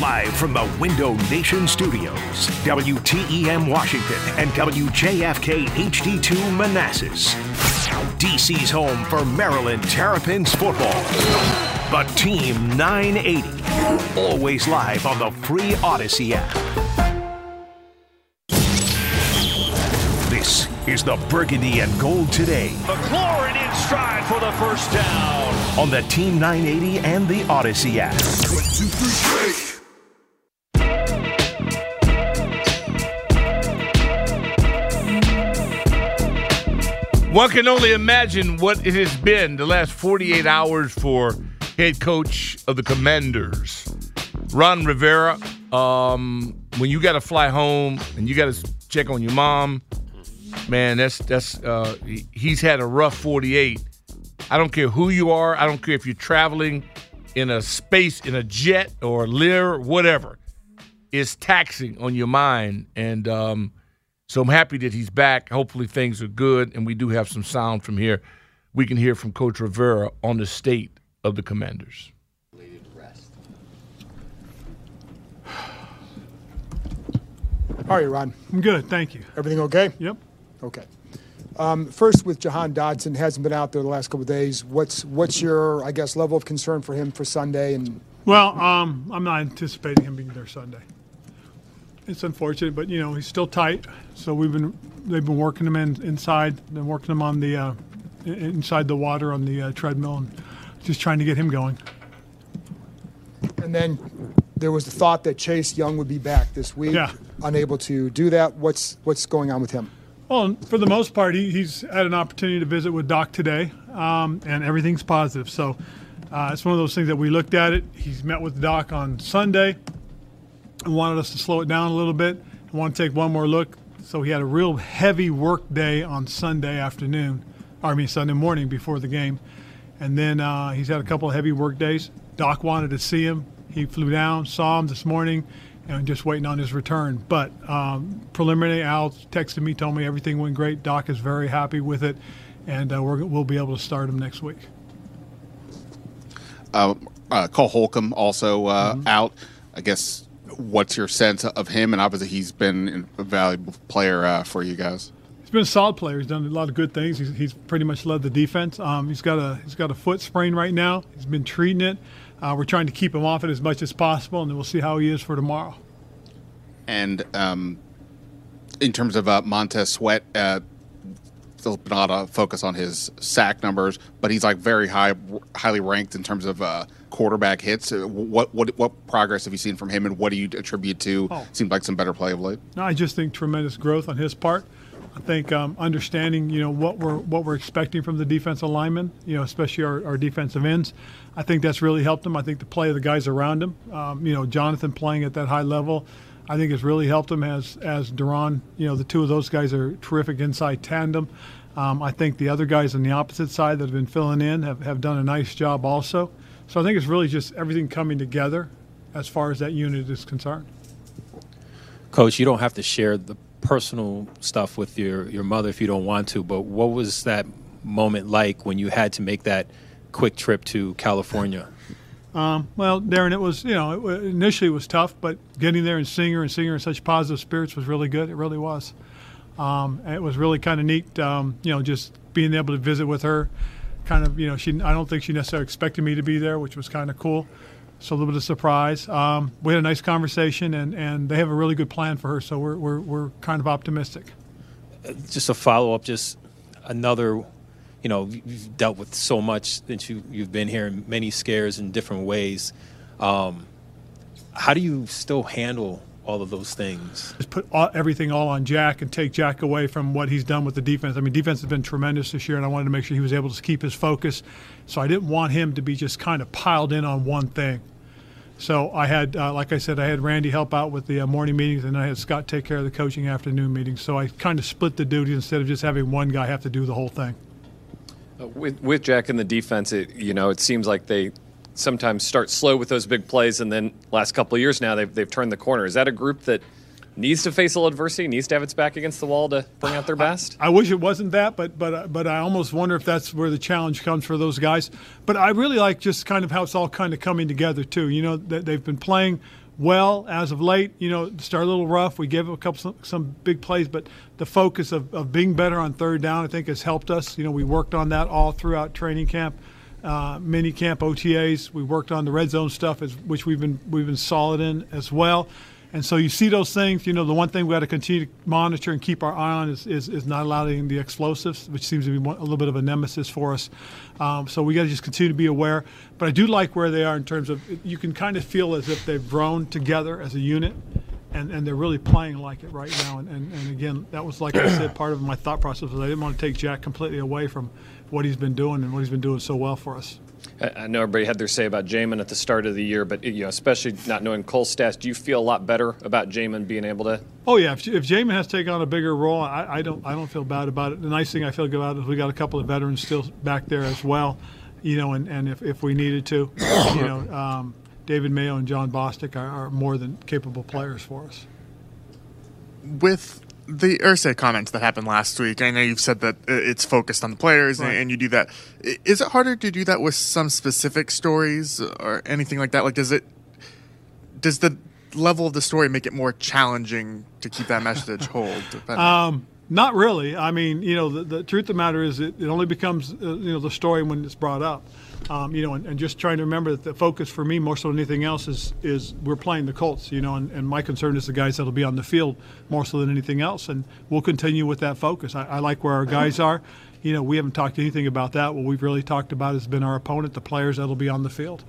Live from the Window Nation Studios, WTEM Washington and WJFK HD2 Manassas. DC's home for Maryland Terrapins football. The Team 980. Always live on the free Odyssey app. This is the Burgundy and Gold today. McLaurin in stride for the first down. On the Team 980 and the Odyssey app. One, two, three, One can only imagine what it has been the last 48 hours for head coach of the Commanders, Ron Rivera. Um, when you got to fly home and you got to check on your mom, man, that's that's uh, he's had a rough 48. I don't care who you are. I don't care if you're traveling in a space in a jet or a Lear, whatever. It's taxing on your mind, and um, so I'm happy that he's back. Hopefully things are good, and we do have some sound from here. We can hear from Coach Rivera on the state of the Commanders. How are you, Ron? I'm good, thank you. Everything okay? Yep. Okay. Um, first, with Jahan Dotson, hasn't been out there the last couple of days. What's what's your, I guess, level of concern for him for Sunday? And well, um, I'm not anticipating him being there Sunday. It's unfortunate, but you know he's still tight. So we've been they've been working him in, inside, been working him on the uh, inside the water on the uh, treadmill, and just trying to get him going. And then there was the thought that Chase Young would be back this week. Yeah. Unable to do that. What's what's going on with him? Well, for the most part, he, he's had an opportunity to visit with Doc today, um, and everything's positive. So uh, it's one of those things that we looked at it. He's met with Doc on Sunday wanted us to slow it down a little bit and want to take one more look. So he had a real heavy work day on Sunday afternoon, or I mean Sunday morning before the game, and then uh, he's had a couple of heavy work days. Doc wanted to see him. He flew down, saw him this morning, and just waiting on his return. But um, preliminary, Al texted me, told me everything went great. Doc is very happy with it, and uh, we will be able to start him next week. Uh, uh, Cole Holcomb also uh, mm-hmm. out. I guess what's your sense of him? And obviously, he's been a valuable player uh, for you guys. He's been a solid player. He's done a lot of good things. He's, he's pretty much led the defense. Um, he's got a he's got a foot sprain right now. He's been treating it. Uh, we're trying to keep him off it as much as possible, and then we'll see how he is for tomorrow. And um, in terms of uh, Montez Sweat, uh, still not a focus on his sack numbers, but he's like very high, highly ranked in terms of uh, quarterback hits. Uh, what what what progress have you seen from him, and what do you attribute to? Oh. Seems like some better play of late. No, I just think tremendous growth on his part. I think um, understanding, you know, what we're what we're expecting from the defensive linemen, you know, especially our, our defensive ends. I think that's really helped him. I think the play of the guys around him, um, you know, Jonathan playing at that high level, I think has really helped him as as Daron. You know, the two of those guys are terrific inside tandem. Um, I think the other guys on the opposite side that have been filling in have, have done a nice job also. So I think it's really just everything coming together as far as that unit is concerned. Coach, you don't have to share the personal stuff with your, your mother if you don't want to, but what was that moment like when you had to make that quick trip to California? Um, well, Darren, it was, you know, it, initially it was tough, but getting there and seeing her and seeing her in such positive spirits was really good. It really was. Um, it was really kind of neat, um, you know, just being able to visit with her. Kind of, you know, she, I don't think she necessarily expected me to be there, which was kind of cool. So a little bit of surprise. Um, we had a nice conversation, and, and they have a really good plan for her. So we're, we're, we're kind of optimistic. Just a follow up, just another, you know, you've dealt with so much that you, you've been here in many scares in different ways. Um, how do you still handle all of those things? Just put all, everything all on Jack and take Jack away from what he's done with the defense. I mean, defense has been tremendous this year, and I wanted to make sure he was able to keep his focus. So I didn't want him to be just kind of piled in on one thing. So I had, uh, like I said, I had Randy help out with the uh, morning meetings, and I had Scott take care of the coaching afternoon meetings. So I kind of split the duties instead of just having one guy have to do the whole thing. Uh, with with Jack in the defense, it, you know, it seems like they sometimes start slow with those big plays, and then last couple of years now they've they've turned the corner. Is that a group that needs to face a little adversity, needs to have its back against the wall to bring out their best? I wish it wasn't that, but but but I almost wonder if that's where the challenge comes for those guys. But I really like just kind of how it's all kind of coming together too. You know, that they've been playing well as of late. You know, start a little rough. We gave a couple some, some big plays, but the focus of, of being better on third down, I think, has helped us. You know, we worked on that all throughout training camp. Uh, mini camp OTAs. We worked on the red zone stuff, as, which we've been we've been solid in as well. And so you see those things. You know, the one thing we got to continue to monitor and keep our eye on is, is, is not allowing the explosives, which seems to be a little bit of a nemesis for us. Um, so we got to just continue to be aware. But I do like where they are in terms of you can kind of feel as if they've grown together as a unit. And, and they're really playing like it right now. And, and, and again, that was, like I said, part of my thought process was I didn't want to take Jack completely away from what he's been doing and what he's been doing so well for us. I know everybody had their say about Jamin at the start of the year, but you know, especially not knowing Cole's stats, do you feel a lot better about Jamin being able to? Oh yeah, if, if Jamin has to take on a bigger role, I, I, don't I don't feel bad about it. The nice thing I feel good about is we got a couple of veterans still back there as well, you know, and, and if, if we needed to, you know, um, David Mayo and Jon Bostic are, are more than capable players for us. With the Irsay comments that happened last week. I know you've said that it's focused on the players, right. and you do that. Is it harder to do that with some specific stories or anything like that? Like, does it does the level of the story make it more challenging to keep that message hold? Um, not really. I mean, you know, the, the truth of the matter is, it, it only becomes uh, you know the story when it's brought up. Um, you know, and, and, just trying to remember that the focus for me, more so than anything else, is is we're playing the Colts. You know, and, and my concern is the guys that'll be on the field more so than anything else, and we'll continue with that focus. I, I like where our guys are. You know, we haven't talked anything about that. What we've really talked about has been our opponent, the players that'll be on the field.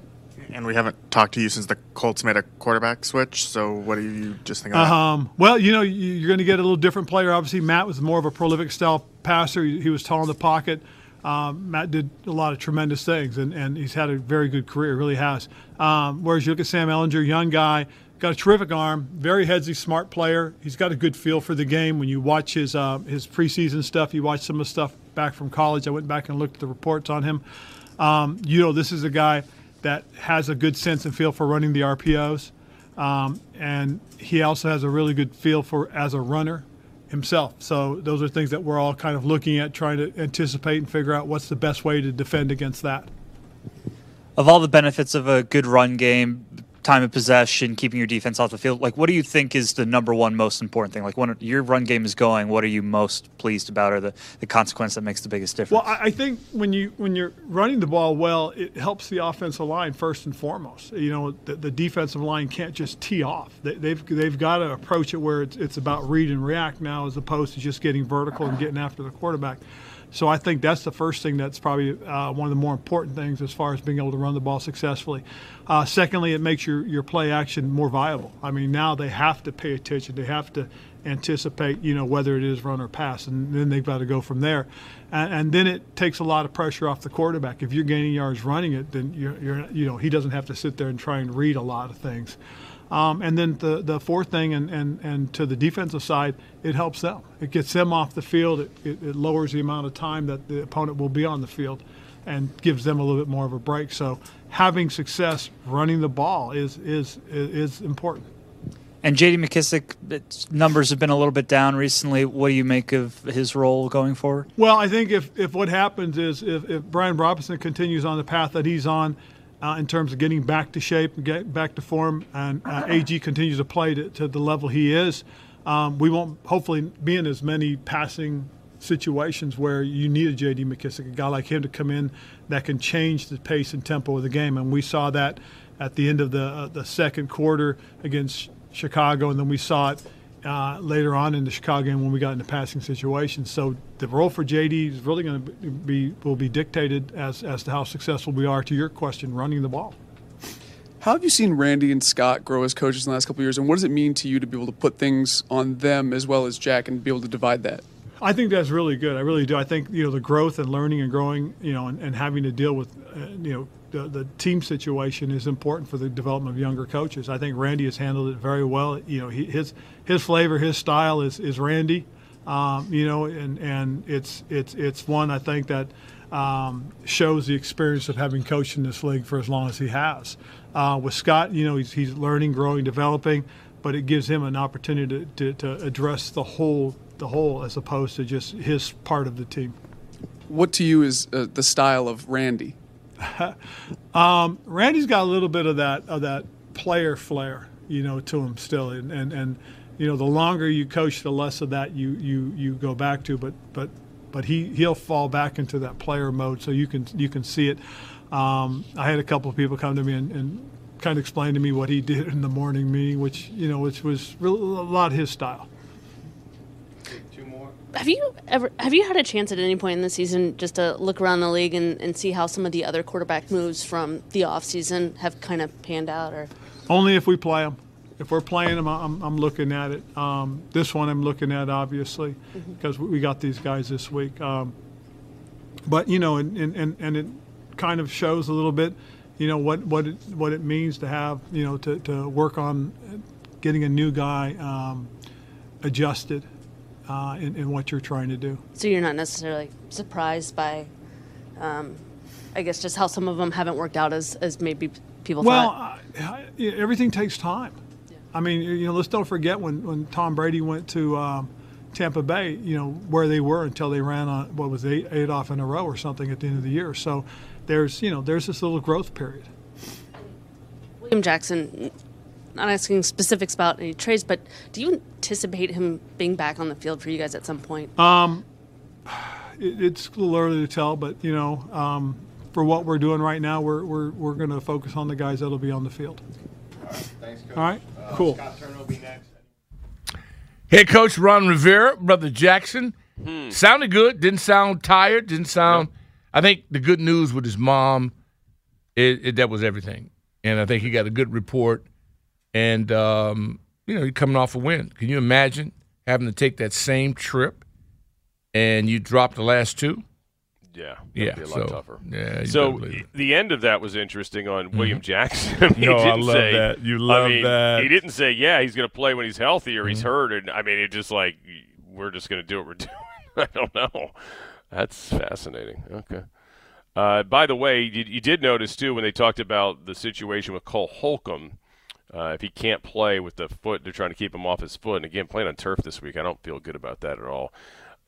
And we haven't talked to you since the Colts made a quarterback switch. So what do you just think of um, Well, you know, you're going to get a little different player. Obviously, Matt was more of a prolific style passer. He was tall in the pocket. Um, Matt did a lot of tremendous things, and, and he's had a very good career, really has. Um, whereas you look at Sam Ehlinger, young guy, got a terrific arm, very headsy, smart player. He's got a good feel for the game. When you watch his uh, his preseason stuff, you watch some of the stuff back from college. I went back and looked at the reports on him. Um, you know, this is a guy that has a good sense and feel for running the RPOs, um, and he also has a really good feel for as a runner himself. So those are things that we're all kind of looking at, trying to anticipate and figure out what's the best way to defend against that. Of all the benefits of a good run game, time of possession, keeping your defense off the field. Like, what do you think is the number one most important thing? Like, when your run game is going, what are you most pleased about, or the, the consequence that makes the biggest difference? Well, I think when you when you're running the ball well, it helps the offensive line first and foremost. You know, the, the defensive line can't just tee off. They, have they've, they've got to approach it where it's, it's about read and react now, as opposed to just getting vertical and getting after the quarterback. So I think that's the first thing that's probably uh, one of the more important things as far as being able to run the ball successfully. Uh, secondly, it makes your, your play action more viable. I mean, now they have to pay attention. They have to anticipate, you know, whether it is run or pass, and then they've got to go from there. And, and then it takes a lot of pressure off the quarterback. If you're gaining yards running it, then you're, you're, you know he doesn't have to sit there and try and read a lot of things. Um, and then the, the fourth thing, and, and, and to the defensive side, it helps them. It gets them off the field. It, it, it, lowers the amount of time that the opponent will be on the field and gives them a little bit more of a break. So having success running the ball is, is, is important. And J.D. McKissic, numbers have been a little bit down recently. What do you make of his role going forward? Well, I think if, if what happens is if, if Brian Robinson continues on the path that he's on – uh, in terms of getting back to shape and get back to form, and uh, AG continues to play to, to, the level he is, um, we won't hopefully be in as many passing situations where you need a J.D. McKissic, a guy like him to come in that can change the pace and tempo of the game. And we saw that at the end of the uh, the second quarter against Chicago, and then we saw it uh, later on in the Chicago game when we got into passing situations. So the role for JD is really going to be will be dictated as as to how successful we are. To your question, running the ball. How have you seen Randy and Scott grow as coaches in the last couple of years, and what does it mean to you to be able to put things on them as well as Jack and be able to divide that? I think that's really good. I really do. I think you know the growth and learning and growing, you know, and, and having to deal with, uh, you know, the, the team situation is important for the development of younger coaches. I think Randy has handled it very well. You know, he, his his flavor, his style is is Randy. Um, you know, and and it's it's it's one I think that um, shows the experience of having coached in this league for as long as he has. Uh, with Scott, you know, he's, he's learning, growing, developing, but it gives him an opportunity to, to, to address the whole the whole as opposed to just his part of the team. What to you is uh, the style of Randy? um, Randy's got a little bit of that of that player flair, you know, to him still, and, and and you know, the longer you coach, the less of that you you you go back to. But but but he he'll fall back into that player mode, so you can you can see it. Um, I had a couple of people come to me and, and, kind of explain to me what he did in the morning meeting, which you know, which was really a lot his style. Have you ever have you had a chance at any point in the season just to look around the league and, and see how some of the other quarterback moves from the offseason have kind of panned out or? Only if we play them if we're playing them I'm, I'm looking at it. Um, this one I'm looking at obviously mm-hmm. because we got these guys this week. Um, but you know and, and, and it kind of shows a little bit you know what what it, what it means to have you know to, to work on getting a new guy um, adjusted uh, in, in, what you're trying to do. So you're not necessarily surprised by, um, I guess, just how some of them haven't worked out as, as maybe people well, thought. Well, everything takes time. Yeah. I mean, you know, let's don't forget when, when Tom Brady went to um, Tampa Bay, you know, where they were until they ran on what was eight, eight off in a row or something at the end of the year. So there's, you know, there's this little growth period. William Jackson not asking specifics about any trades, but do you anticipate him being back on the field for you guys at some point? Um, it, it's a little early to tell, but you know, um, for what we're doing right now, we're we're we're going to focus on the guys that'll be on the field. All right, thanks, coach. All right, uh, cool. Scott Turner will be next. Hey, Coach Ron Rivera, brother Jackson, hmm. sounded good. Didn't sound tired. Didn't sound. I think the good news with his mom, it, it, that was everything, and I think he got a good report and um, you know, you're coming off a win. Can you imagine having to take that same trip and you drop the last two? Yeah, yeah, be a lot so, tougher. Yeah, so the end of that was interesting on mm-hmm. William Jackson. he no, I love say, that. You love I mean, that. He didn't say, "Yeah, he's going to play when he's healthy or mm-hmm. he's hurt." And I mean, it just like we're just going to do what we're doing. I don't know. That's fascinating. Okay. Uh, by the way, you, you, did notice too when they talked about the situation with Cole Holcomb uh, if he can't play with the foot, they're trying to keep him off his foot. And again, playing on turf this week, I don't feel good about that at all.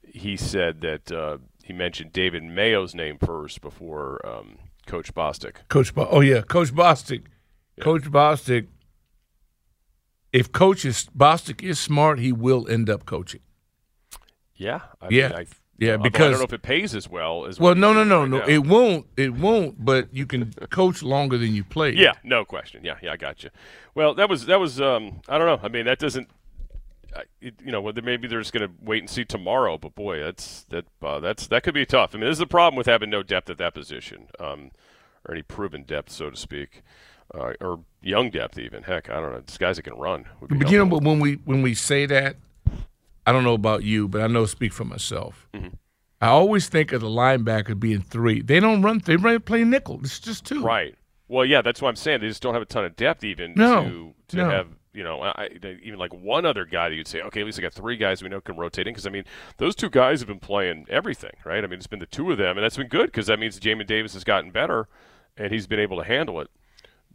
He said that uh, he mentioned David Mayo's name first before um, Coach Bostic. Coach, Bo- oh yeah, Coach Bostic. Yeah. Coach Bostic. If Coach is Bostic is smart, he will end up coaching. Yeah, I yeah. Mean, I, yeah, because I don't know if it pays as well as well. No, no, no, right no. Now. It won't. It won't. But you can coach longer than you play. Yeah, no question. Yeah, yeah, I got you. Well, that was that was. Um, I don't know. I mean, that doesn't. It, you know, maybe they're just going to wait and see tomorrow. But boy, that's that uh, that's that could be tough. I mean, this is the problem with having no depth at that position, um, or any proven depth, so to speak, uh, or young depth even. Heck, I don't know. These guys that can run. But you know, but when we when we say that, I don't know about you, but I know speak for myself. Mm-hmm. I always think of the linebacker being three. They don't run. They run play nickel. It's just two. Right. Well, yeah, that's what I'm saying. They just don't have a ton of depth even no, to to no. have you know I, even like one other guy that you'd say, okay, at least I got three guys we know can rotate in because I mean those two guys have been playing everything, right? I mean it's been the two of them, and that's been good because that means Jamin Davis has gotten better and he's been able to handle it.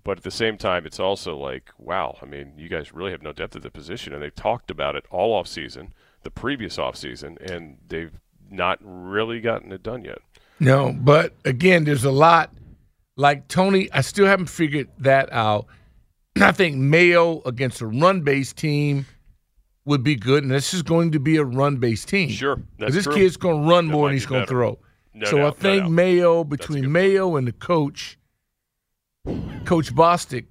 But at the same time, it's also like, wow, I mean, you guys really have no depth at the position, and they've talked about it all off season, the previous off season, and they've not really gotten it done yet. No, but again, there's a lot. Like Tony, I still haven't figured that out. I think Mayo against a run-based team would be good, and this is going to be a run-based team. Sure, that's this true. kid's going to run That more than he's going to throw. No so I think doubt. Mayo between Mayo and the coach, Coach Bostic,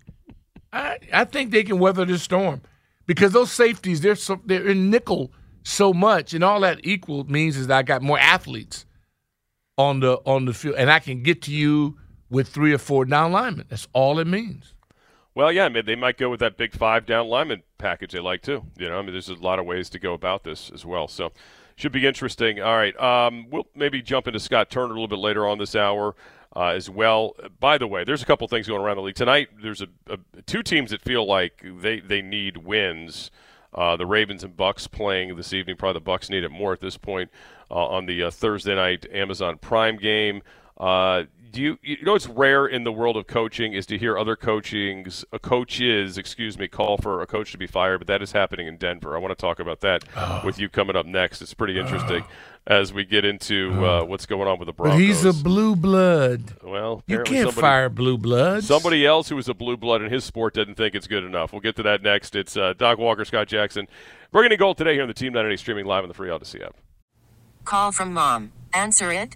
I, I think they can weather this storm because those safeties they're so, they're in nickel so much, and all that equal means is that I got more athletes on the on the field, and I can get to you with three or four down linemen. That's all it means. Well, yeah, I mean, they might go with that big five down lineman package they like too. You know, I mean, there's a lot of ways to go about this as well. So, should be interesting. All right, um, we'll maybe jump into Scott Turner a little bit later on this hour. Uh, as well. By the way, there's a couple things going around the league tonight. There's a, a two teams that feel like they they need wins. Uh, the Ravens and Bucs playing this evening. Probably the Bucs need it more at this point uh, on the uh, Thursday night Amazon Prime game. Uh, do you you know it's rare in the world of coaching is to hear other coachings uh, coaches excuse me call for a coach to be fired, but that is happening in Denver. I want to talk about that Oh. with you coming up next. It's pretty interesting as we get into uh, what's going on with the Broncos. But he's a blue blood. Well, You apparently can't somebody- fire blue blood. Somebody else who was a blue blood in his sport didn't think it's good enough. We'll get to that next. It's uh, Doc Walker, Scott Jackson. We're going to go today here on the Team 98 streaming live on the Free Odyssey app. Call from mom. Answer it.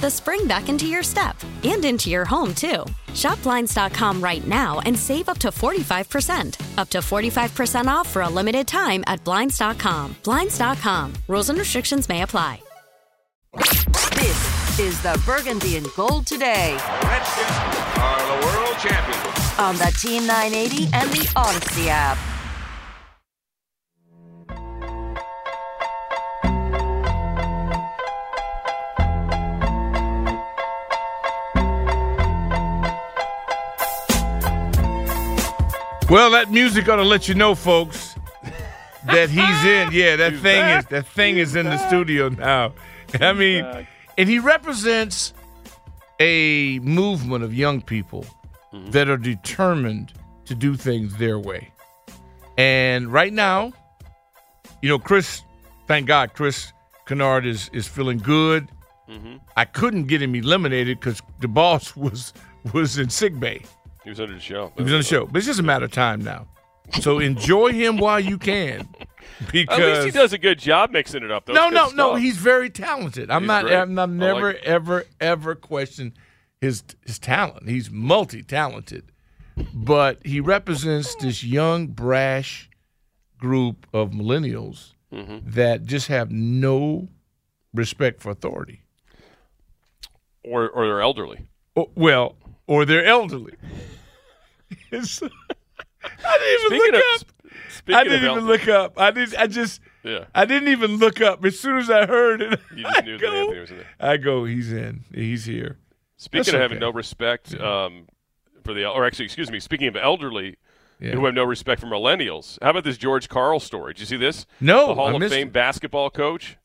the spring back into your step and into your home, too. Shop Blinds.com right now and save up to 45%. Up to 45% off for a limited time at Blinds.com. Blinds.com. Rules and restrictions may apply. This is the Burgundy and Gold today Redskins are the world champions. on the Team 980 and the Odyssey app. Well, that music ought to let you know, folks, that he's in. Yeah, that thing is that thing is in the studio now. I mean, and he represents a movement of young people that are determined to do things their way. And right now, you know, Chris, thank God, Chris Kinard is is feeling good. Mhm. I couldn't get him eliminated because the boss was was in sick bay. He was under the show. He was on the show, but it's just a matter of time now. So enjoy him while you can, because At least he does a good job mixing it up. Though. no, no, no. He's very talented. I'm He's not. great. I'm, I'm I never, like it. ever, ever question his his talent. He's multi-talented, but he represents this young, brash group of millennials Mhm. that just have no respect for authority. or or they're elderly. Or, well, or they're elderly. It's- I didn't even Speaking look of- up. I didn't even look up. I did. I just. Yeah. I didn't even look up. As soon as I heard it, You just I knew that go, Anthony was in there. I go. He's in. He's here. Speaking That's of having okay. no respect um, for the, or actually, excuse me. Speaking of elderly Yeah. who have no respect for millennials, how about this George Karl story? Did you see this? No, the Hall I of Fame it. basketball coach.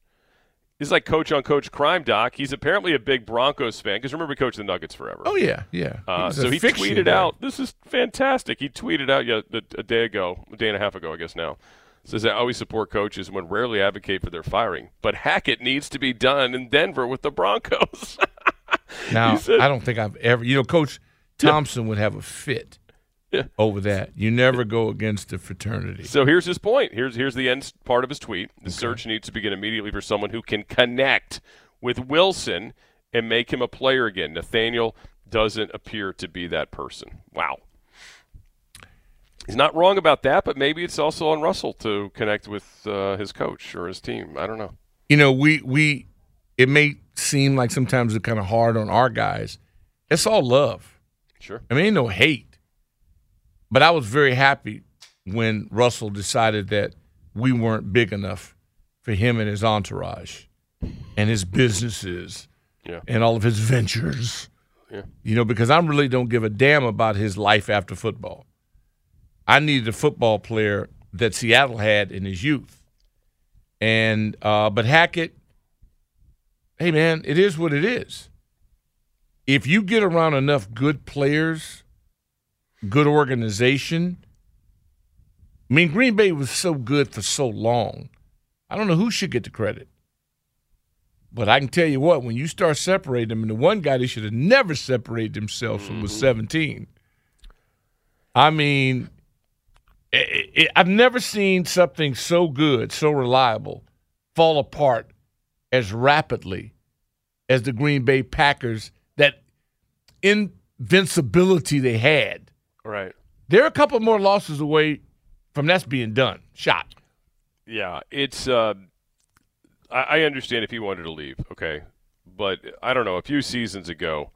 He's like coach on coach crime, Doc. He's apparently a big Broncos fan because remember, he coached the Nuggets forever. Oh yeah, yeah. Uh, so he tweeted guy. out, "This is fantastic." He tweeted out yeah, a, day ago, a day and a half ago, I guess now. Says I always support coaches and would rarely advocate for their firing, but Hackett needs to be done in Denver with the Broncos. Now, said- I don't think I've ever, you know, Coach Thompson would have a fit over that. You never go against the fraternity. So here's his point. Here's here's the end part of his tweet. The search needs to begin immediately for someone who can connect with Wilson and make him a player again. Nathaniel doesn't appear to be that person. Wow. He's not wrong about that, but maybe it's also on Russell to connect with uh, his coach or his team. I don't know. You know, we we it may seem like sometimes it's kind of hard on our guys. It's all love. Sure. I mean, no hate. But I was very happy when Russell decided that we weren't big enough for him and his entourage and his businesses Yeah. and all of his ventures. Yeah. You know, because I really don't give a damn about his life after football. I needed a football player that Seattle had in his youth. And uh, but Hackett, hey man, it is what it is. If you get around enough good players, good organization, I mean Green Bay was so good for so long. I don't know who should get the credit. But I can tell you what, when you start separating them, and the one guy that should have never separated himself from was mm-hmm. 17. I mean, i i I've never seen something so good, so reliable, fall apart as rapidly as the Green Bay Packers. That invincibility they had. Right. They're a couple more losses away from that's being done. Shot. Yeah, it's. Uh, I, I understand if he wanted to leave, okay, but I don't know. A few seasons ago,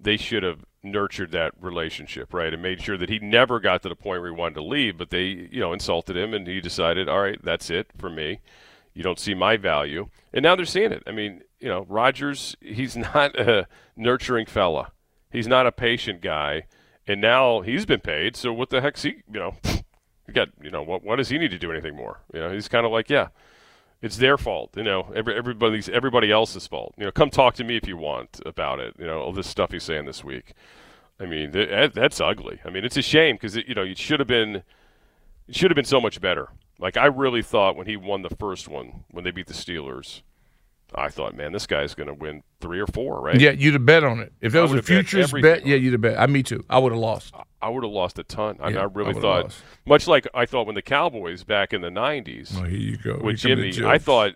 they should have nurtured that relationship, right, and made sure that he never got to the point where he wanted to leave. But they, you know, insulted him, and he decided, all right, that's it for me. You don't see my value, and now they're seeing it. I mean, you know, Rodgers, he's not a nurturing fella. He's not a patient guy, and now he's been paid. So what the heck's he? You know, you got you know what? What does he need to do anything more? You know, he's kind of like, yeah, it's their fault. You know, every, everybody's everybody else's fault. You know, come talk to me if you want about it. You know, all this stuff he's saying this week. I mean, th- that's ugly. I mean, it's a shame because you know it should have been it should have been so much better. Like I really thought when he won the first one when they beat the Steelers, I thought, man, this guy's going to win three or four, right? Yeah, you'd have bet on it. If I there was a futures bet, yeah, you'd have bet. I me too. I would have lost. I would have lost a ton. I, mean, Yeah, I I really thought, lost. much like I thought when the Cowboys back in the '90s. Oh, here you go. With Here Jimmy, I thought.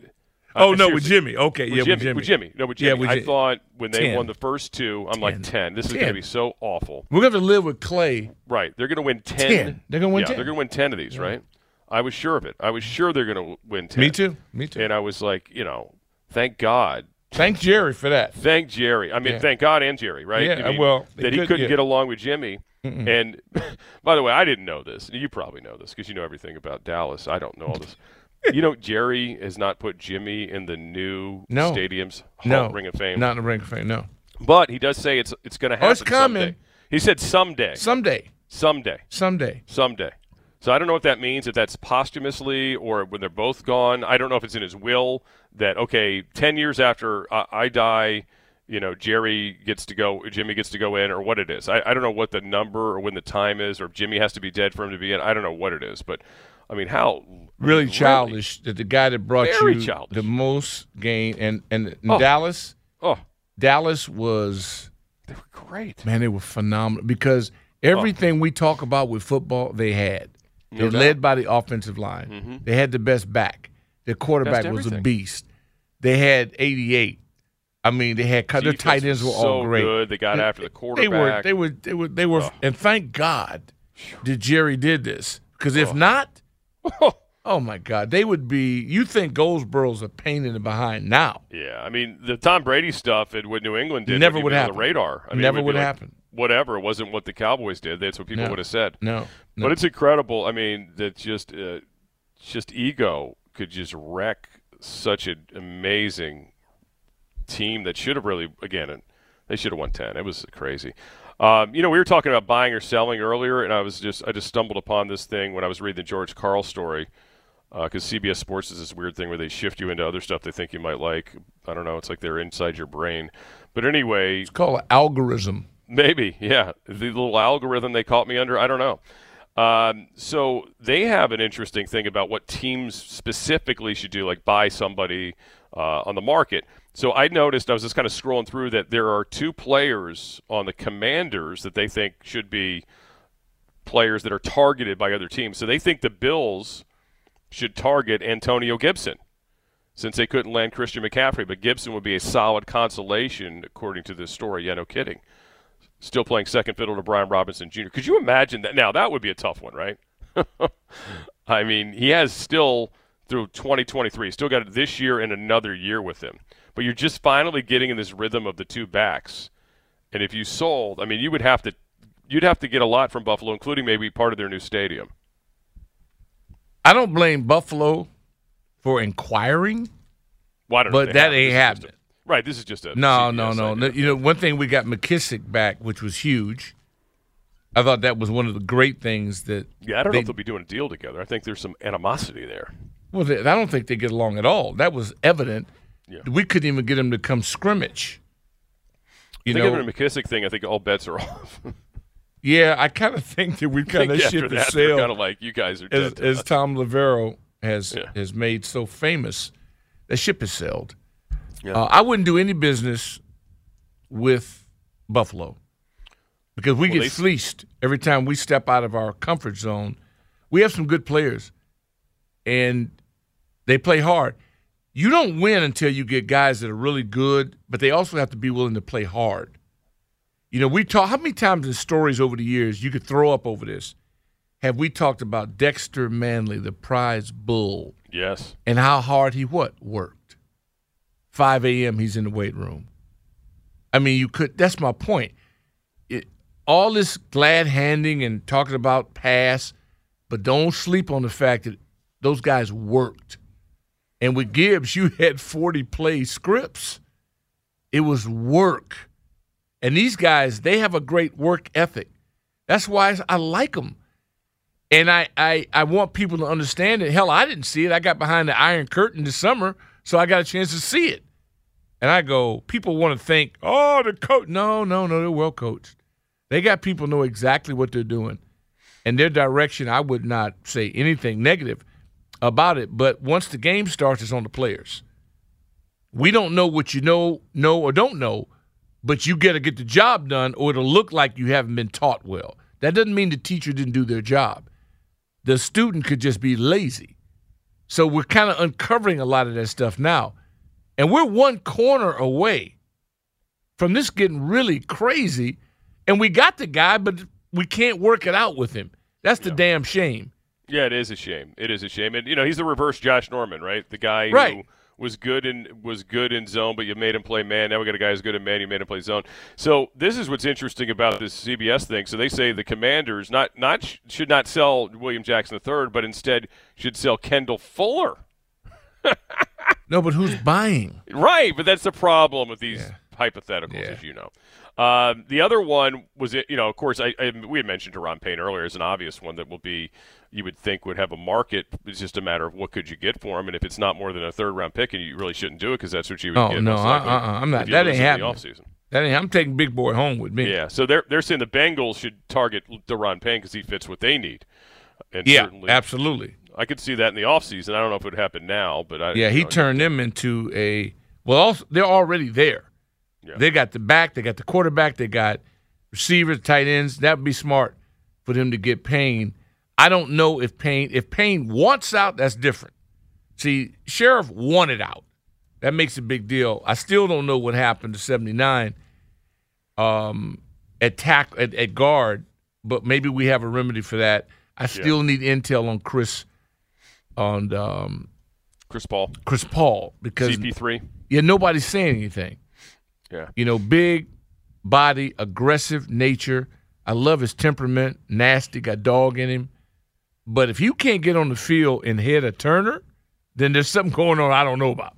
Uh, oh, I- no, with Jimmy. Okay, yeah, with Jimmy, Jimmy. Jimmy. No, with Yeah, Jimmy. with I Jimmy. thought when they 10. won the first two, I'm like ten. This is going to be so awful. We're going to live with Clay. Right. They're going to win 10. 10. They're gonna win yeah, 10. They're going to win 10 of these, right? I was sure of it. I was sure they're going to win 10. Me too. Me too. And I was like, you know, thank God. Thank Jerry for that. Thank Jerry. I mean, Yeah. thank God and Jerry, right? Yeah, I mean, well, that he could- couldn't yeah. get along with Jimmy. Mm-mm. And by the way, I didn't know this. You probably know this because you know everything about Dallas. I don't know all this. you know, Jerry has not put Jimmy in the new No. stadium's No. Hall Ring of Fame. Not in the Ring of Fame, no. But he does say it's it's going to happen. Oh, it's coming. Someday. He said someday. Someday. Someday. Someday. Someday. So I don't know what that means. If that's posthumously or when they're both gone. I don't know if it's in his will that okay, ten years after I, I die, you know, Jerry gets to go, Jimmy gets to go in, or what it is. I, I don't know what the number or when the time is, or if Jimmy has to be dead for him to be in. I don't know what it is, but I mean, how Really childish that the guy that brought you childish. the most game and and Oh. Dallas. Oh. Dallas was they were great. Man, they were phenomenal because everything we talk about with football, they had. No They doubt. led by the offensive line. Mhm. They had the best back. Their quarterback was a beast. They had 88. I mean, they had their Defense tight ends were was all great. good. They got after the They were quarterback. they were they were they were and thank God that Jerry did this because if not, oh my God, they would be. You think Goldsboro's a pain in the behind now? Yeah, I mean the Tom Brady stuff and what New England did Never would, would be on the radar. I mean, Never would, would like, happen. Whatever, it wasn't what the Cowboys did. That's what people No. would have said. No, no. but it's incredible. I mean, that just uh, just ego could just wreck such an amazing team that should have really again they should have won 10 it was crazy um, you know we were talking about buying or selling earlier and i was just i just stumbled upon this thing when i was reading the george karl story because CBS Sports is this weird thing where they shift you into other stuff they think you might like. I don't know. It's like they're inside your brain. But anyway, it's called algorithm. Maybe, yeah. The little algorithm they caught me under. I don't know. Um, so they have an interesting thing about what teams specifically should do, like buy somebody uh, on the market. So I noticed I was just kind of scrolling through that there are two players on the Commanders that they think should be players that are targeted by other teams. So they think the Bills should target Antonio Gibson since they couldn't land Christian McCaffrey, but Gibson would be a solid consolation according to this story. Yeah, no kidding. Still playing second fiddle to Brian Robinson Jr. Could you imagine that? Now that would be a tough one, right? I mean, he has still through 2023. Still got this year and another year with him. But you're just finally getting in this rhythm of the two backs. And if you sold, I mean, you would have to you'd have to get a lot from Buffalo, including maybe part of their new stadium. I don't blame Buffalo for inquiring. Well, don't but that ain't happening. Right, this is just a no, CBS no, no. You know, one thing we got McKissic back, which was huge. I thought that was one of the great things that. Yeah, I don't they, know if they'll be doing a deal together. I think there's some animosity there. Well, they, I don't think they get along at all. That was evident. Yeah. We couldn't even get them to come scrimmage. You I think know, of the McKissic thing. I think all bets are off. yeah, I kind of think that we kind of After ship the that, they're sail. kinda like, you guys are as, as. Thom Loverro has Yeah. has made so famous. The ship has sailed. Yeah. Uh, I wouldn't do any business with Buffalo because we Well, get they- fleeced every time we step out of our comfort zone. We have some good players, and they play hard. You don't win until you get guys that are really good, but they also have to be willing to play hard. You know, we talk how many times in stories over the years you could throw up over this. Have we talked about Dexter Manley, the prize bull, Yes. and how hard he what worked? 5 a.m. He's in the weight room. I mean, you could. That's my point. It, all this glad handing and talking about pass, but don't sleep on the fact that those guys worked. And with Gibbs, you had 40 play scripts. It was work. And these guys, they have a great work ethic. That's why I like them. And I, I, I want people to understand it. Hell, I didn't see it. I got behind the Iron Curtain this summer, so I got a chance to see it. And I go, people want to think, oh, the coach. No, no, no, they're well coached. They got people know exactly what they're doing. And their direction, I would not say anything negative about it. But once the game starts, it's on the players. We don't know what you know, know or don't know, but you got to get the job done, or it'll look like you haven't been taught well. That doesn't mean the teacher didn't do their job. The student could just be lazy. So we're kind of uncovering a lot of that stuff now. And we're one corner away from this getting really crazy. And we got the guy, but we can't work it out with him. That's the damn shame. Yeah, it is a shame. It is a shame, and you know he's the reverse Josh Norman, right? The guy Right. who was good in was good in zone, but you made him play man. Now we got a guy who's good in man. You made him play zone. So this is what's interesting about this CBS thing. So they say the Commanders not not should not sell William Jackson III, but instead should sell Kendall Fuller. No, but who's buying? Right, but that's the problem with these hypotheticals, as you know. Um, the other one was, you know, of course, I, I we had mentioned Daron Payne earlier as an obvious one that will be, you would think would have a market. It's just a matter of what could you get for him, and if it's not more than a third round pick, and you really shouldn't do it because that's what you would Oh get. no, most uh, uh, I'm not. That ain't happening. The offseason. That ain't. I'm taking Big Boy home with me. Yeah, so they're they're saying the Bengals should target Daron Payne because he fits what they need. And Yeah, certainly, absolutely. I could see that in the offseason. I don't know if it would happen now, but I Yeah, he know, turned them into a well. Also, they're already there. Yeah. They got the back, they got the quarterback, they got receivers, tight ends. That would be smart for them to get Payne. I don't know if Payne if Payne wants out, that's different. See, Scherff wanted out. That makes a big deal. I still don't know what happened to 79 um, at tack at, at guard, but maybe we have a remedy for that. I still need intel on Chris on um, Chris Paul. Chris Paul because CP3. Yeah, nobody's saying anything. Yeah. You know, big body, aggressive nature. I love his temperament, nasty, got dog in him. But if you can't get on the field and hit a Turner, then there's something going on I don't know about.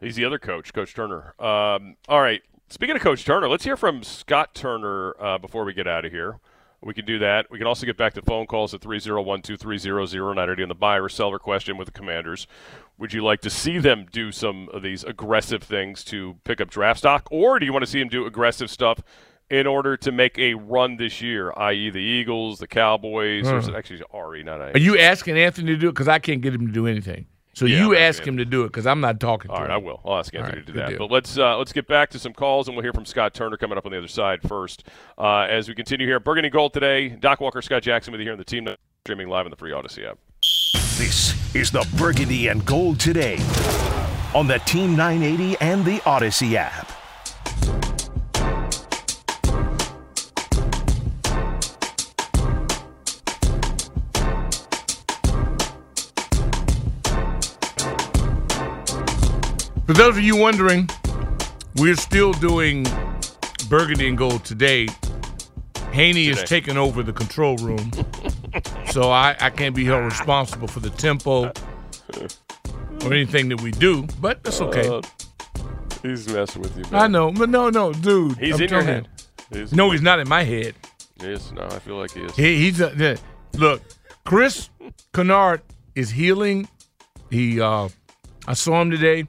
He's the other coach, Coach Turner. Um, all right. Speaking of Coach Turner, let's hear from Scott Turner uh, before we get out of here. We can do that. We can also get back to phone calls at 301-230-0980 on the buyer or seller question with the Commanders. Would you like to see them do some of these aggressive things to pick up draft stock, or do you want to see them do aggressive stuff in order to make a run this year, i.e., the Eagles, the Cowboys, Hmm. is it actually Ari, not I. Are you asking Anthony to do it? Because I can't get him to do anything. So Yeah, you ask him to do it because I'm not talking All to right, him. I will. I'll ask Anthony All right, to do that. deal. But let's uh, let's get back to some calls, and we'll hear from Scott Turner coming up on the other side first. Uh, as we continue here, Burgundy Gold today. Doc Walker, Scott Jackson with you here on the team streaming live on the free Odyssey app. This is the Burgundy and Gold today on the Team 980 and the Odyssey app. For those of you wondering, we're still doing Burgundy and Gold today. Haney Today. is taking over the control room, so I, I can't be held responsible for the tempo or anything that we do, but that's okay. Uh, he's messing with you. Man. I know, but no, no, dude. He's I'm in your head. He's- no, he's not in my head. Yes, no, I feel like he is. He, he's a, look. Chris Kinard is healing. He, uh, I saw him today.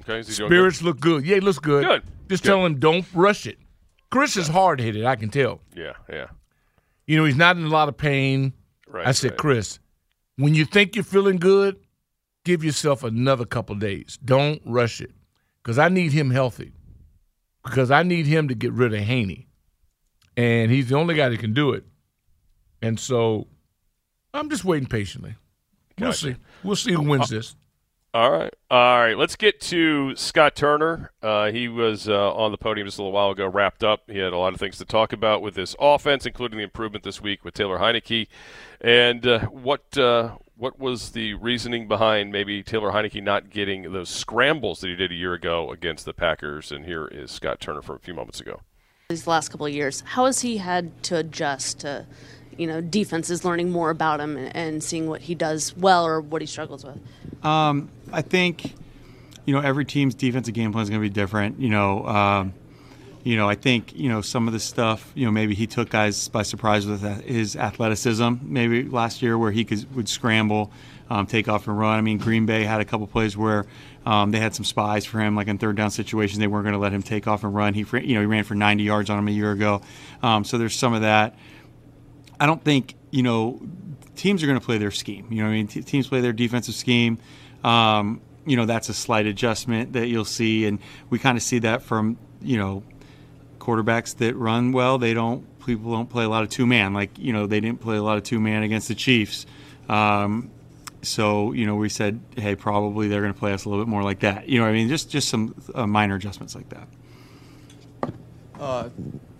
Okay, is he doing Spirits look good. Yeah, he looks good. Good. Just Good. tell him don't rush it. Chris is hard headed. I can tell. Yeah, yeah. You know, he's not in a lot of pain. Right, I said, right. Chris, when you think you're feeling good, give yourself another couple days. Don't rush it. Because I need him healthy. Because I need him to get rid of Haney. And he's the only guy that can do it. And so I'm just waiting patiently. We'll Gotcha. see. We'll see who wins uh, this. All right, all right. Let's get to Scott Turner. Uh, he was uh, on the podium just a little while ago, wrapped up. He had a lot of things to talk about with this offense, including the improvement this week with Taylor Heinicke. And uh, what uh, what was the reasoning behind maybe Taylor Heinicke not getting those scrambles that he did a year ago against the Packers? And here is Scott Turner from a few moments ago. These last couple of years, how has he had to adjust to, you know, defenses learning more about him and, and seeing what he does well or what he struggles with? Um, I think, you know, every team's defensive game plan is going to be different. You know, um, you know, I think you know some of the stuff. You know, maybe he took guys by surprise with his athleticism. Maybe last year where he could would scramble, um, take off and run. I mean, Green Bay had a couple plays where um, they had some spies for him, like in third down situations, they weren't going to let him take off and run. He, you know, he ran for 90 yards on him a year ago. Um, so there's some of that. I don't think you know teams are going to play their scheme. You know, what I mean, T- teams play their defensive scheme. Um, you know, that's a slight adjustment that you'll see, and we kind of see that from you know quarterbacks that run well. They don't people don't play a lot of two man. Like you know, they didn't play a lot of two man against the Chiefs. Um, so you know, we said, hey, probably they're going to play us a little bit more like that. You know, I mean, just just some uh, minor adjustments like that. Uh,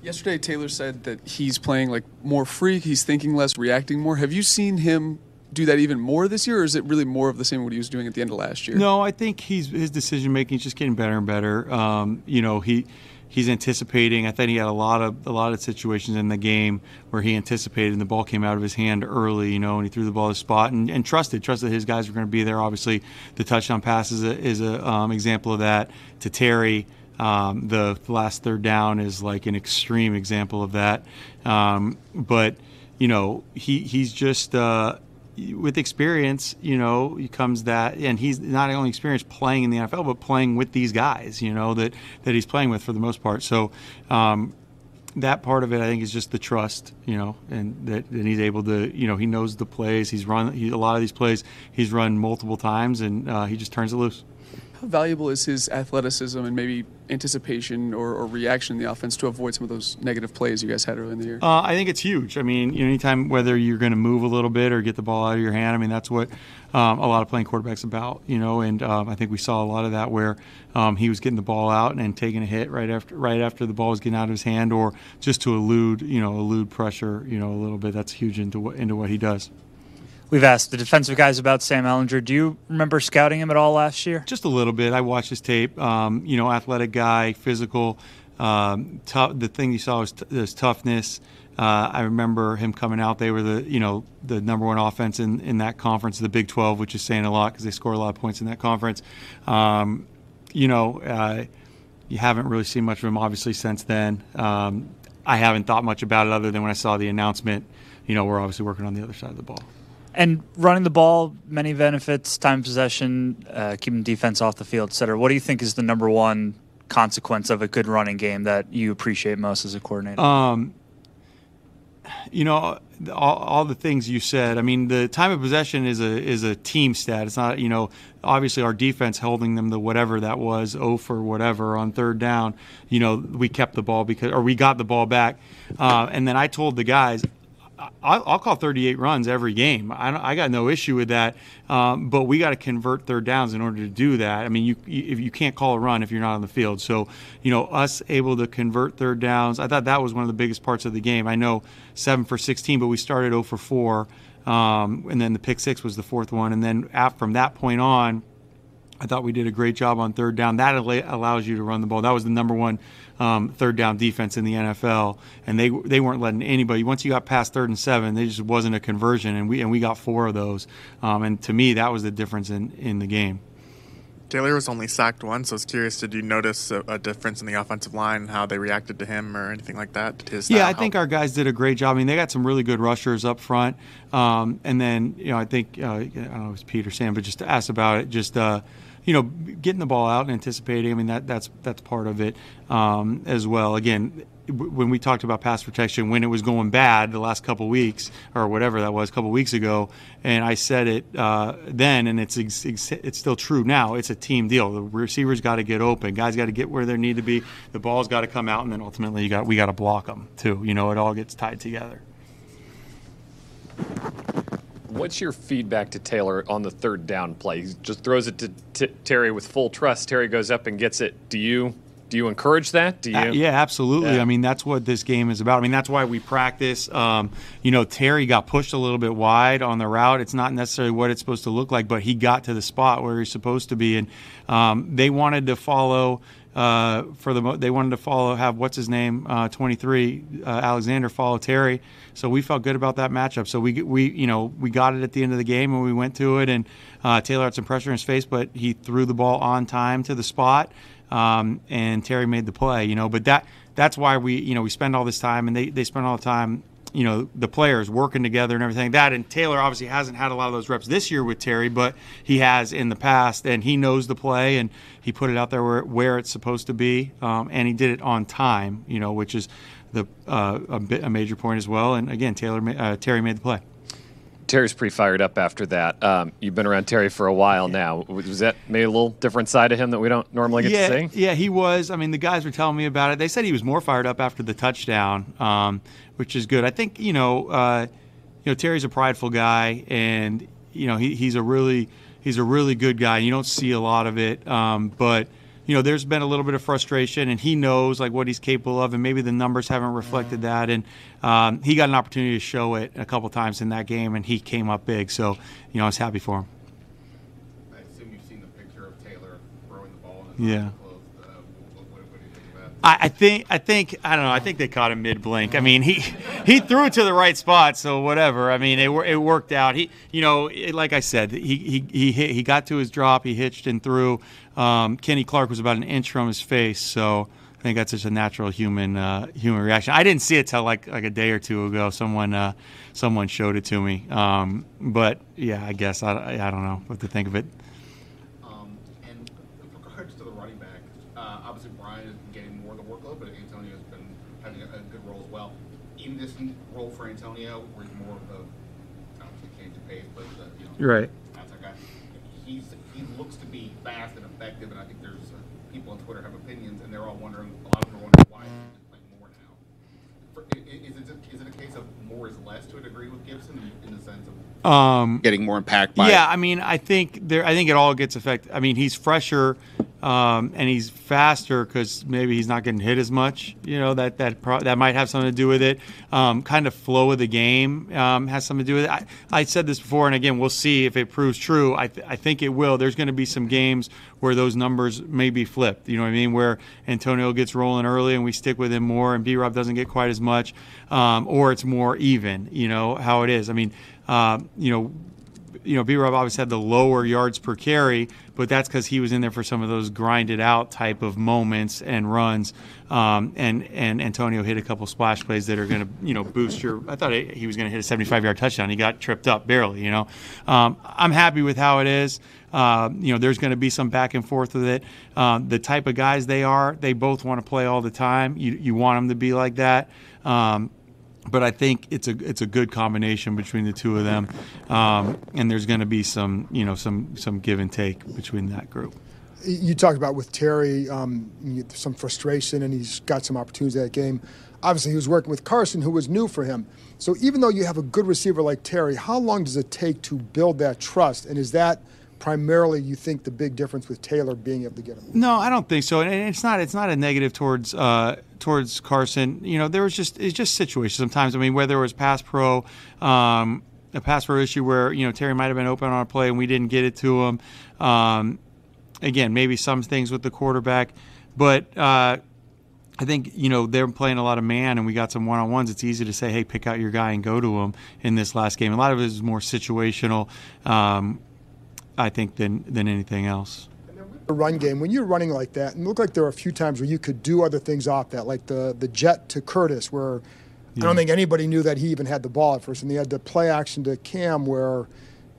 yesterday, Taylor said that he's playing like more free. He's thinking less, reacting more. Have you seen him do that even more this year, or is it really more of the same what he was doing at the end of last year? No, I think he's his decision making is just getting better and better. Um, you know, he he's anticipating. I think he had a lot of a lot of situations in the game where he anticipated and the ball came out of his hand early. You know, and he threw the ball to the spot and, and trusted trusted his guys were going to be there. Obviously, the touchdown pass is a, is a um, example of that to Terry. Um, the last third down is like an extreme example of that. Um, but you know, he he's just. Uh, with experience, you know, comes that, and he's not only experienced playing in the NFL, but playing with these guys, you know, that that he's playing with for the most part. So um, that part of it, I think, is just the trust, you know, and that, that he's able to, you know, he knows the plays. He's run he, a lot of these plays. He's run multiple times, and uh, he just turns it loose. How valuable is his athleticism and maybe anticipation or, or reaction in the offense to avoid some of those negative plays you guys had early in the year? Uh, I think it's huge. I mean, you know, anytime whether you're going to move a little bit or get the ball out of your hand, I mean, that's what um, a lot of playing quarterbacks about. You know, and um, I think we saw a lot of that where um, he was getting the ball out and taking a hit right after right after the ball was getting out of his hand, or just to elude, you know, elude pressure, you know, a little bit. That's huge into into what he does. We've asked the defensive guys about Sam Ehlinger. Do you remember scouting him at all last year? Just a little bit. I watched his tape. Um, you know, athletic guy, physical. Um, tough. The thing you saw was t- his toughness. Uh, I remember him coming out. They were the you know the number one offense in, in that conference, the Big 12, which is saying a lot because they score a lot of points in that conference. Um, you know, uh, you haven't really seen much of him obviously since then. Um, I haven't thought much about it other than when I saw the announcement. You know, we're obviously working on the other side of the ball. And running the ball, many benefits, time possession, uh, keeping defense off the field, et cetera. What do you think is the number one consequence of a good running game that you appreciate most as a coordinator? Um, you know, all, all the things you said. I mean, the time of possession is a is a team stat. It's not, you know, obviously our defense holding them to whatever that was, oh for whatever on third down. You know, we kept the ball because, or we got the ball back. Uh, and then I told the guys, I'll, call 38 runs every game. I, got no issue with that. Um, but we got to convert third downs in order to do that. I mean, you, you you can't call a run if you're not on the field. So, you know, us able to convert third downs, I thought that was one of the biggest parts of the game. I know seven for 16, but we started 0 for 4. Um, and then the pick six was the fourth one. And then from that point on, I thought we did a great job on third down. That allows you to run the ball. That was the number one um, third down defense in the NFL, and they they weren't letting anybody. Once you got past third and seven, there just wasn't a conversion, and we and we got four of those. Um, and to me, that was the difference in in the game. Taylor was only sacked once. So I was curious, did you notice a, a, difference in the offensive line, how they reacted to him or anything like that? Yeah, I help? think our guys did a great job. I mean, they got some really good rushers up front. Um, and then, you know, I think, uh, I don't know if it was Peter Sam, but just to ask about it, just, uh, you know, getting the ball out and anticipating. I mean, that that's that's part of it um, as well. Again, when we talked about pass protection, when it was going bad the last couple weeks or whatever that was, a couple weeks ago, and I said it uh, then, and it's it's still true now. It's a team deal. The receivers got to get open, guys got to get where they need to be. The ball's got to come out, and then ultimately you got we got to block them too. You know, it all gets tied together. What's your feedback to Taylor on the third down play? He just throws it to t- Terry with full trust. Terry goes up and gets it. Do you do you encourage that? Do you? Uh, yeah, absolutely. Yeah. I mean, that's what this game is about. I mean, that's why we practice. Um, you know, Terry got pushed a little bit wide on the route. It's not necessarily what it's supposed to look like, but he got to the spot where he's supposed to be, and um, they wanted to follow. Uh, for the they wanted to follow have what's his name uh, 23 uh, Alexander follow Terry. So we felt good about that matchup. So we we you know we got it at the end of the game and we went to it and uh, Taylor had some pressure in his face but he threw the ball on time to the spot um, and Terry made the play you know. But that that's why we you know we spend all this time and they, they spend all the time you know the players working together and everything that and Taylor obviously hasn't had a lot of those reps this year with Terry but he has in the past and he knows the play and he put it out there where, where it's supposed to be um, and he did it on time you know which is the uh, a, bit, a major point as well and again Taylor uh, Terry made the play Terry's pretty fired up after that. Um, you've been around Terry for a while now. Was that maybe a little different side of him that we don't normally get yeah, to see? Yeah, he was. I mean, the guys were telling me about it. They said he was more fired up after the touchdown, um, which is good. I think you know, uh, you know, Terry's a prideful guy, and you know, he, he's a really he's a really good guy. You don't see a lot of it, um, but you know, there's been a little bit of frustration, and he knows like what he's capable of, and maybe the numbers haven't reflected that. And um, he got an opportunity to show it a couple times in that game, and he came up big. So, you know, I was happy for him. I assume you've seen the picture of Taylor throwing the ball. yeah. I, I think I think I don't know. I think they caught him mid blink. I mean, he he threw it to the right spot, so whatever. I mean, it it worked out. He you know, it, like I said, he he he hit, he got to his drop, he hitched and threw. Um, Kenny Clark was about an inch from his face, so I think that's just a natural human uh, human reaction. I didn't see it till like like a day or two ago. Someone uh, someone showed it to me. Um, but yeah, I guess I, I don't know what to think of it. Um, and with regards to the running back, uh, obviously Brian has been getting more of the workload, but Antonio has been having a, a good role as well. Even this role for Antonio, where he's more of the obviously change of pace, but the, you know, right. guy. He's he looks to be fast and effective, and I think there's uh, people on Twitter have opinions, and they're all wondering. A lot of them are wondering why he's playing more now. For, is, it is it a case of more is less to a degree with Gibson in the sense of um, getting more impact by yeah i mean i think there i think it all gets affected i mean he's fresher um, and he's faster because maybe he's not getting hit as much you know that that pro- that might have something to do with it. Um, kind of flow of the game um, has something to do with it. I, I said this before and again we'll see if it proves true. I, th- I think it will. There's going to be some games where those numbers may be flipped. You know what i mean? Where antonio gets rolling early and we stick with him more and b-rob doesn't get quite as much um, or it's more even you know how it is. I mean uh, you know, you know, B Rob obviously had the lower yards per carry, but that's because he was in there for some of those grinded out type of moments and runs. Um, and and Antonio hit a couple splash plays that are going to you know boost your. I thought he was going to hit a 75 yard touchdown. He got tripped up barely. You know, um, I'm happy with how it is. Uh, you know, there's going to be some back and forth with it. Um, the type of guys they are, they both want to play all the time. You you want them to be like that. Um, but I think it's a it's a good combination between the two of them, um, and there's going to be some you know some some give and take between that group. You talked about with Terry um, some frustration, and he's got some opportunities that game. Obviously, he was working with Carson, who was new for him. So even though you have a good receiver like Terry, how long does it take to build that trust? And is that primarily you think the big difference with Taylor being able to get him? No, I don't think so. And it's not it's not a negative towards uh, towards Carson. You know, there was just it's just situations sometimes. I mean, whether it was pass pro. Um, a pass pro issue where you know Terry might have been open on a play and we didn't get it to him. Um, again, maybe some things with the quarterback, but uh, I think you know they're playing a lot of man, and we got some one on ones. It's easy to say, "Hey, pick out your guy and go to him." In this last game, a lot of it is more situational. Um, I think than than anything else. The run game, when you're running like that, and it looked like there were a few times where you could do other things off that, like the the jet to Curtis, where yeah. I don't think anybody knew that he even had the ball at first, and they had the play action to Cam where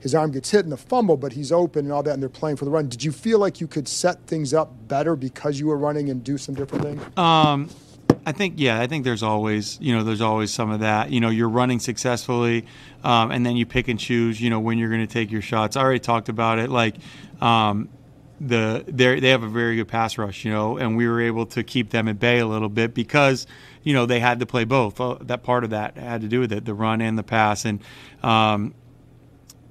his arm gets hit in the fumble, but he's open and all that, and they're playing for the run. Did you feel like you could set things up better because you were running and do some different things? Um, I think yeah, I think there's always you know there's always some of that. You know, you're running successfully, um, and then you pick and choose. You know when you're going to take your shots. I already talked about it. Like um, the they they have a very good pass rush. You know, and we were able to keep them at bay a little bit because you know they had to play both. Uh, that part of that had to do with it, the run and the pass, and um,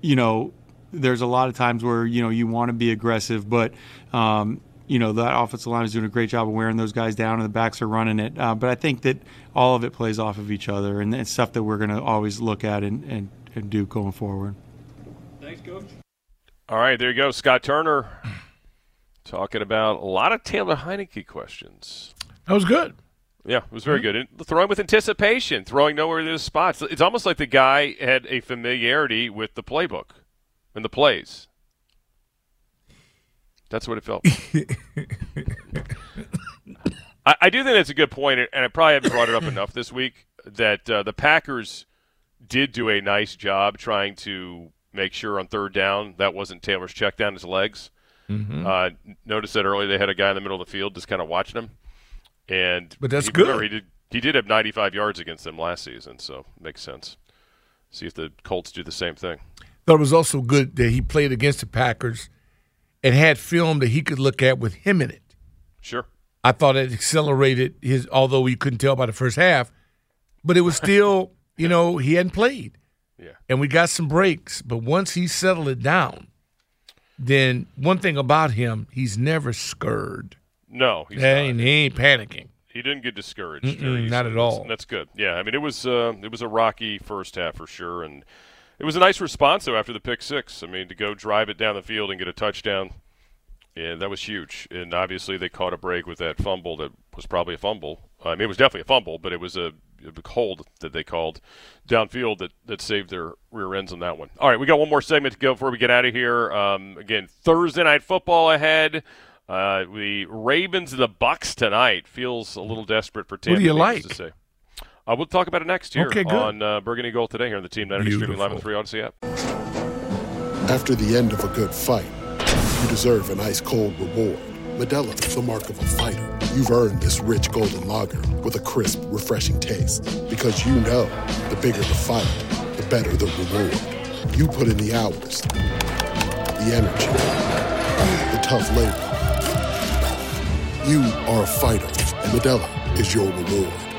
you know there's a lot of times where you know you want to be aggressive, but um, you know that offensive line is doing a great job of wearing those guys down, and the backs are running it. Uh, but I think that all of it plays off of each other, and it's stuff that we're going to always look at and, and, and do going forward. Thanks, coach. All right, there you go, Scott Turner, talking about a lot of Taylor Heinicke questions. That was good. Yeah, it was very mm-hmm. good. throwing with anticipation, throwing nowhere near the spots. It's almost like the guy had a familiarity with the playbook and the plays. That's what it felt. I, I, do think that's a good point, and I probably haven't brought it up enough this week that uh, the Packers did do a nice job trying to make sure on third down that wasn't Taylor's check down his legs. Mm-hmm. Uh, notice that earlier they had a guy in the middle of the field just kind of watching him, and but that's he, good. He did, he did have 95 yards against them last season, so makes sense. See if the Colts do the same thing. Thought it was also good that he played against the Packers and had film that he could look at with him in it. Sure. I thought it accelerated his, although you couldn't tell by the first half, but it was still, you know, he hadn't played. Yeah. And we got some breaks, but once he settled it down, then one thing about him, he's never scared. No, he's and not. he ain't panicking. He didn't get discouraged. not at all. That's good. Yeah, I mean it was uh, it was a rocky first half for sure, and it was a nice response though after the pick six. I mean, to go drive it down the field and get a touchdown, yeah, that was huge. And obviously they caught a break with that fumble that was probably a fumble. I mean, it was definitely a fumble, but it was a, a hold that they called downfield that that saved their rear ends on that one. All right, we got one more segment to go before we get out of here. Um, again, Thursday night football ahead. Uh, the Ravens and the Bucs tonight feels a little desperate for Tampa. What do you like? To say. Uh, we'll talk about it next year okay, on uh, Burgundy Gold today here on the Team 90 streaming live on the Free Audacy app. After the end of a good fight, you deserve an ice cold reward. Modelo is the mark of a fighter. You've earned this rich golden lager with a crisp, refreshing taste. Because you know the bigger the fight, the better the reward. You put in the hours, the energy, the tough labor. You are a fighter, and Modelo is your reward.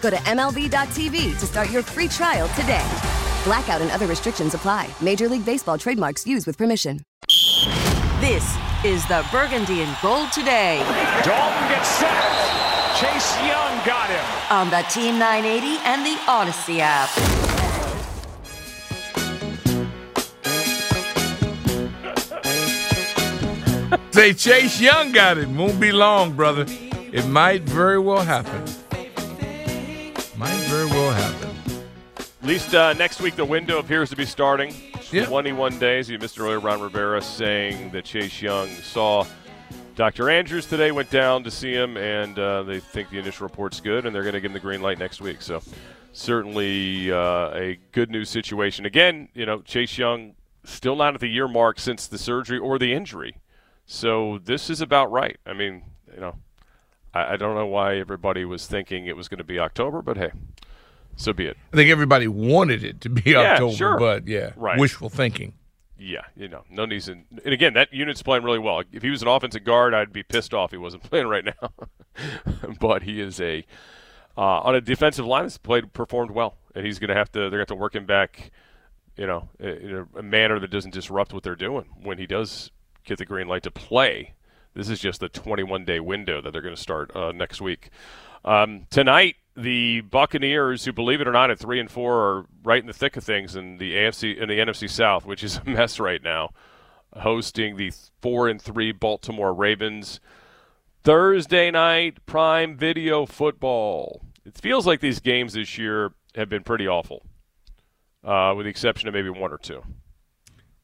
Go to MLB.tv to start your free trial today. Blackout and other restrictions apply. Major League Baseball trademarks used with permission. This is the Burgundy and Gold today. Dalton gets sacked. Chase Young got him. On the Team 980 and the Audacy app. Say Chase Young got it. Won't be long, brother. It might very well happen. Least uh, next week, the window appears to be starting. Yeah. 21 days. You missed earlier, Ron Rivera saying that Chase Young saw Dr. Andrews today, went down to see him, and uh, they think the initial report's good, and they're going to give him the green light next week. So, certainly uh, a good news situation. Again, you know, Chase Young still not at the year mark since the surgery or the injury. So, this is about right. I mean, you know, I, I don't know why everybody was thinking it was going to be October, but hey, so be it. I think everybody wanted it to be Yeah, October, sure. but yeah, Right. wishful thinking. Yeah, you know, no reason. And again, that unit's playing really well. If he was an offensive guard, I'd be pissed off he wasn't playing right now. but he is a uh, on a defensive line has played performed well, and he's going to have to. They're going to have to work him back, you know, in a, a manner that doesn't disrupt what they're doing when he does get the green light to play. This is just the 21 day window that they're going to start uh, next week. Um, tonight, the Buccaneers, who believe it or not, at three and four, are right in the thick of things in the AFC in the NFC South, which is a mess right now, hosting the four and three Baltimore Ravens. Thursday night prime video football. It feels like these games this year have been pretty awful, uh, with the exception of maybe one or two.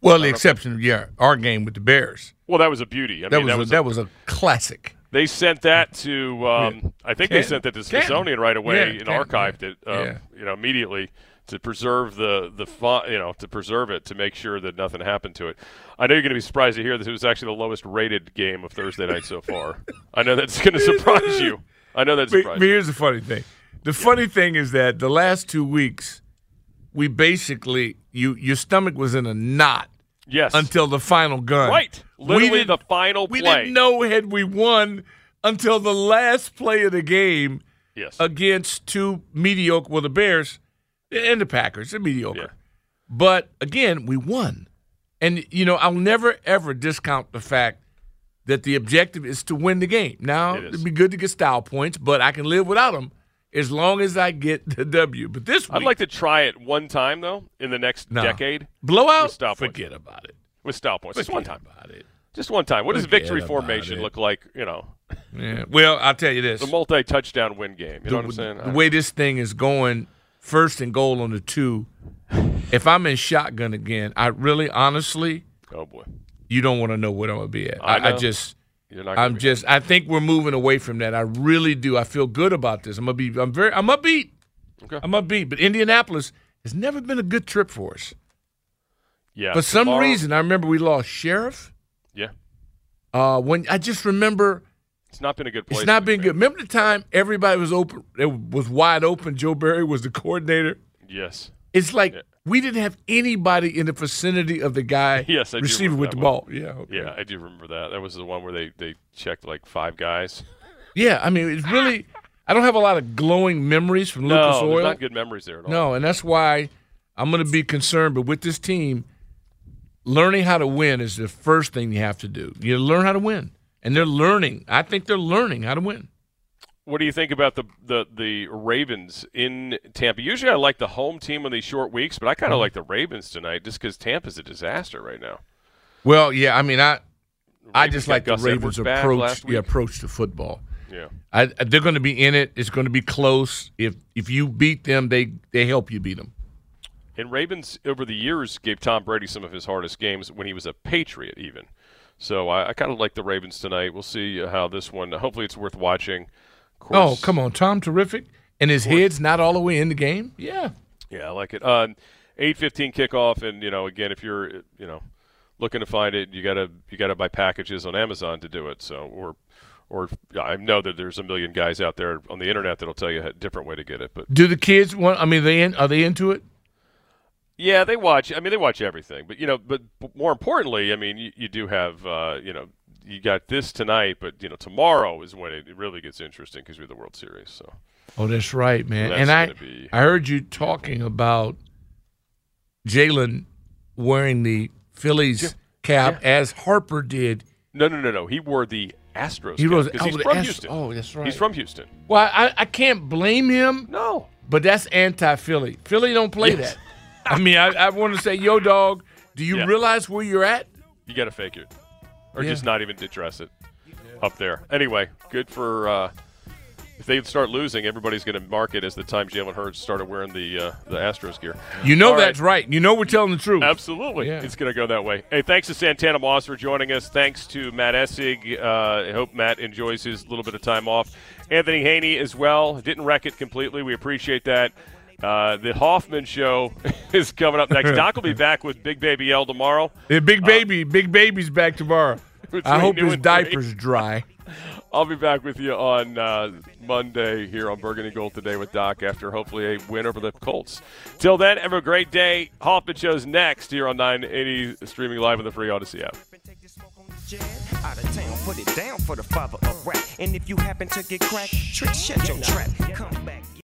Well, the exception of yeah, our game with the Bears. Well, that was a beauty. I that, mean, was that a, was that was a classic. They sent that to, um, I think they sent that to. Smithsonian right away Yeah, and archived it, um, Yeah. you know, immediately to preserve the the you know to preserve it to make sure that nothing happened to it. I know you're going to be surprised to hear that it was actually the lowest rated game of Thursday night so far. I know that's going to surprise you. I know that's But, but here's the funny thing. The funny thing is that the last two weeks, we basically you your stomach was in a knot. Yes. Until the final gun. Right. Literally the final We didn't know had we won until the last play of the game. Yes. Against two mediocre, well, the Bears and the Packers, they're mediocre. But again, we won. And, you know, I'll never, ever discount the fact that the objective is to win the game. Now, it'd be good to get style points, but I can live without them as long as I get the W. But this week, I'd like to try it one time though in the next No. decade. Blowout? Style. Forget about it. With style points, just one time. about it. Just one time. What does victory formation it. look like? You know, Yeah. Well, I'll tell you this. the multi-touchdown win game. You know what I'm saying? the way this thing is going, first and goal on the two. If I'm in shotgun again, I really, honestly, oh boy, you don't want to know what I'm gonna be at. I I, I just, You're not I'm just, I think we're moving away from that. I really do. I feel good about this. I'm gonna be, I'm very, I'm upbeat. Okay. I'm upbeat. But Indianapolis has never been a good trip for us. Yeah. For some tomorrow- reason, I remember we lost Scherff. Yeah. Uh, when I just remember It's not been a good place. It's not been good. Remember the time everybody was open? It was wide open. Joe Barry was the coordinator. Yes. It's like we didn't have anybody in the vicinity of the guy Yes, I receiver with the one. ball. Yeah, okay. Yeah, I do remember that. That was the one where they they checked like five guys. yeah. I mean, it's really. I don't have a lot of glowing memories from No, Lucas there's Oil. not good memories there at all. No, and that's why I'm going to be concerned. But with this team, learning how to win is the first thing you have to do. You learn how to win, and they're learning. I think they're learning how to win. What do you think about the the the Ravens in Tampa? Usually, I like the home team on these short weeks, but I kind of Mhm. like the Ravens tonight just because Tampa's a disaster right now. Well, yeah. I mean, I I just like the Ravens Edwards approach. Yeah, approach to football. Yeah. I, they're going to be in it. It's going to be close. If if you beat them, they they help you beat them. And Ravens over the years gave Tom Brady some of his hardest games when he was a Patriot, even. So I, I kind of like the Ravens tonight. We'll see how this one. Hopefully, it's worth watching. Of Oh, come on, Tom, terrific, and his head's not all the way in the game. Yeah, Yeah, I like it. Uh, Eight fifteen kickoff, and you know, again, if you're you know looking to find it, you gotta you gotta buy packages on Amazon to do it. So or or I know that there's a million guys out there on the internet that'll tell you a different way to get it. But Do the kids want? I mean, they in, are they into it? yeah, they watch. I mean, they watch everything. But you know, but but more importantly, I mean, you, you do have uh, you know you got this tonight, but you know tomorrow is when it really gets interesting because we're the World Series. So Oh, that's right, man. That's and I be- I heard you talking about Jalen wearing the Phillies cap as Harper did. No, no, no, no. He wore the Astros. He cap, was oh, he's from Astros- Houston. Oh, that's right. He's from Houston. Well, I, I can't blame him. No, but that's anti-Philly. Philly don't play Yes. that. I mean, I, I want to say, yo, dog. Do you Yeah. realize where you're at? You got to fake it, or Yeah. just not even address it up there. Anyway, good for. Uh, if they start losing, everybody's going to mark it as the time Jalen Hurts started wearing the uh, the Astros gear. You know All that's right. You know we're telling the truth. Absolutely. Yeah. It's going to go that way. Hey, thanks to Santana Moss for joining us. Thanks to Matt Essig. Uh, I hope Matt enjoys his little bit of time off. Anthony Haney as well. Didn't wreck it completely. We appreciate that. Uh, the Hoffman Show is coming up next. Doc will be back with Big Baby L tomorrow. The big baby, big baby's back tomorrow. I hope new his and three. diaper's dry. I'll be back with you on uh, Monday here on Burgundy Gold today with Doc after hopefully a win over the Colts. Till then, have a great day. Hoffman Show's next here on 980, streaming live on the free Audacy app. Out of town, put it down for the father of rap. And if you happen to get cracked, trick, shut your trap. Come back.